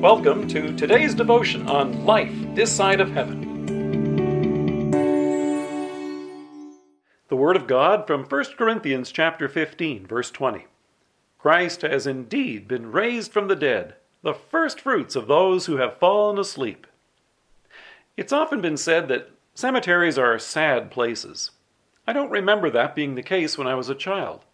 Welcome to today's devotion on life this side of heaven. The Word of God from 1 Corinthians chapter 15, verse 20. Christ has indeed been raised from the dead, the first fruits of those who have fallen asleep. It's often been said that cemeteries are sad places. I don't remember that being the case when I was a child.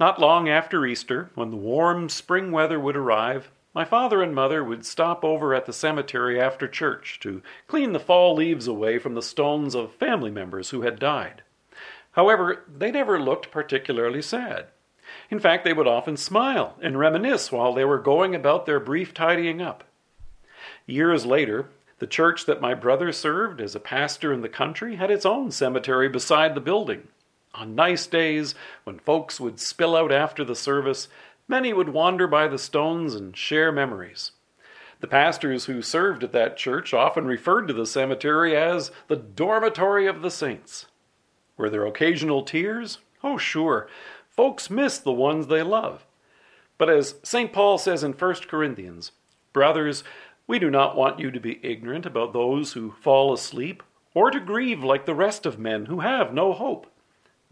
Not long after Easter, when the warm spring weather would arrive, my father and mother would stop over at the cemetery after church to clean the fall leaves away from the stones of family members who had died. However, they never looked particularly sad. In fact, they would often smile and reminisce while they were going about their brief tidying up. Years later, the church that my brother served as a pastor in the country had its own cemetery beside the building. On nice days, when folks would spill out after the service, Many would wander by the stones and share memories. The pastors who served at that church often referred to the cemetery as the dormitory of the saints. Were there occasional tears? Oh, sure. Folks miss the ones they love. But as St. Paul says in 1 Corinthians, Brothers, we do not want you to be ignorant about those who fall asleep, or to grieve like the rest of men who have no hope.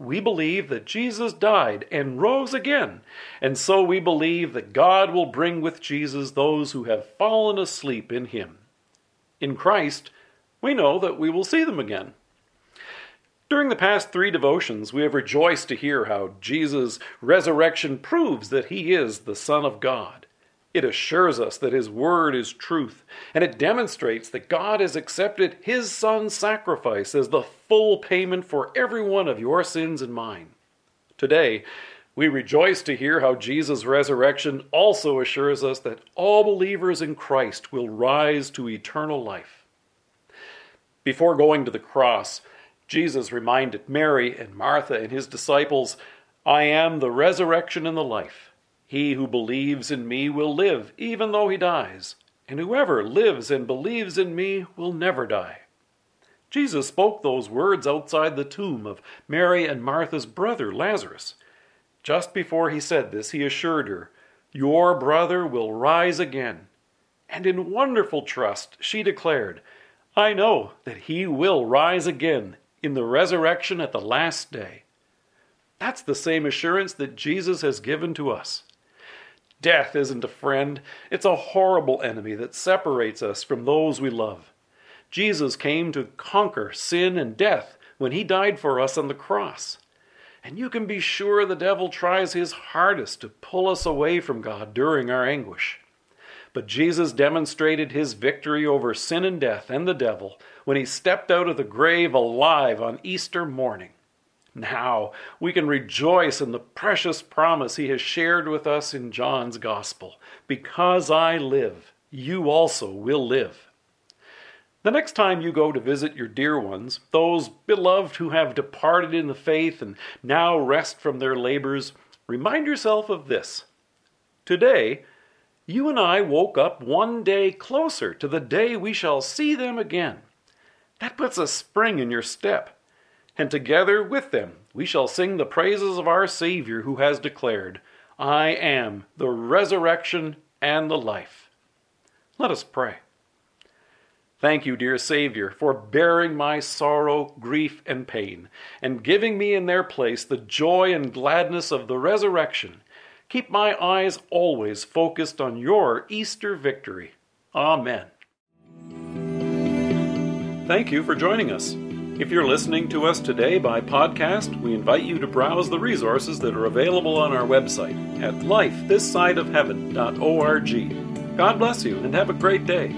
We believe that Jesus died and rose again, and so we believe that God will bring with Jesus those who have fallen asleep in him. In Christ, we know that we will see them again. During the past three devotions, we have rejoiced to hear how Jesus' resurrection proves that he is the Son of God. It assures us that His Word is truth, and it demonstrates that God has accepted His Son's sacrifice as the full payment for every one of your sins and mine. Today, we rejoice to hear how Jesus' resurrection also assures us that all believers in Christ will rise to eternal life. Before going to the cross, Jesus reminded Mary and Martha and his disciples, I am the resurrection and the life. He who believes in me will live, even though he dies, and whoever lives and believes in me will never die. Jesus spoke those words outside the tomb of Mary and Martha's brother, Lazarus. Just before he said this, he assured her, Your brother will rise again. And in wonderful trust, she declared, I know that he will rise again in the resurrection at the last day. That's the same assurance that Jesus has given to us. Death isn't a friend, it's a horrible enemy that separates us from those we love. Jesus came to conquer sin and death when he died for us on the cross. And you can be sure the devil tries his hardest to pull us away from God during our anguish. But Jesus demonstrated his victory over sin and death and the devil when he stepped out of the grave alive on Easter morning. Now we can rejoice in the precious promise he has shared with us in John's Gospel. Because I live, you also will live. The next time you go to visit your dear ones, those beloved who have departed in the faith and now rest from their labors, remind yourself of this. Today, you and I woke up one day closer to the day we shall see them again. That puts a spring in your step and together with them we shall sing the praises of our Savior who has declared, I am the resurrection and the life. Let us pray. Thank you, dear Savior, for bearing my sorrow, grief, and pain, and giving me in their place the joy and gladness of the resurrection. Keep my eyes always focused on your Easter victory. Amen. Thank you for joining us. If you're listening to us today by podcast, we invite you to browse the resources that are available on our website at lifethissideofheaven.org. God bless you and have a great day.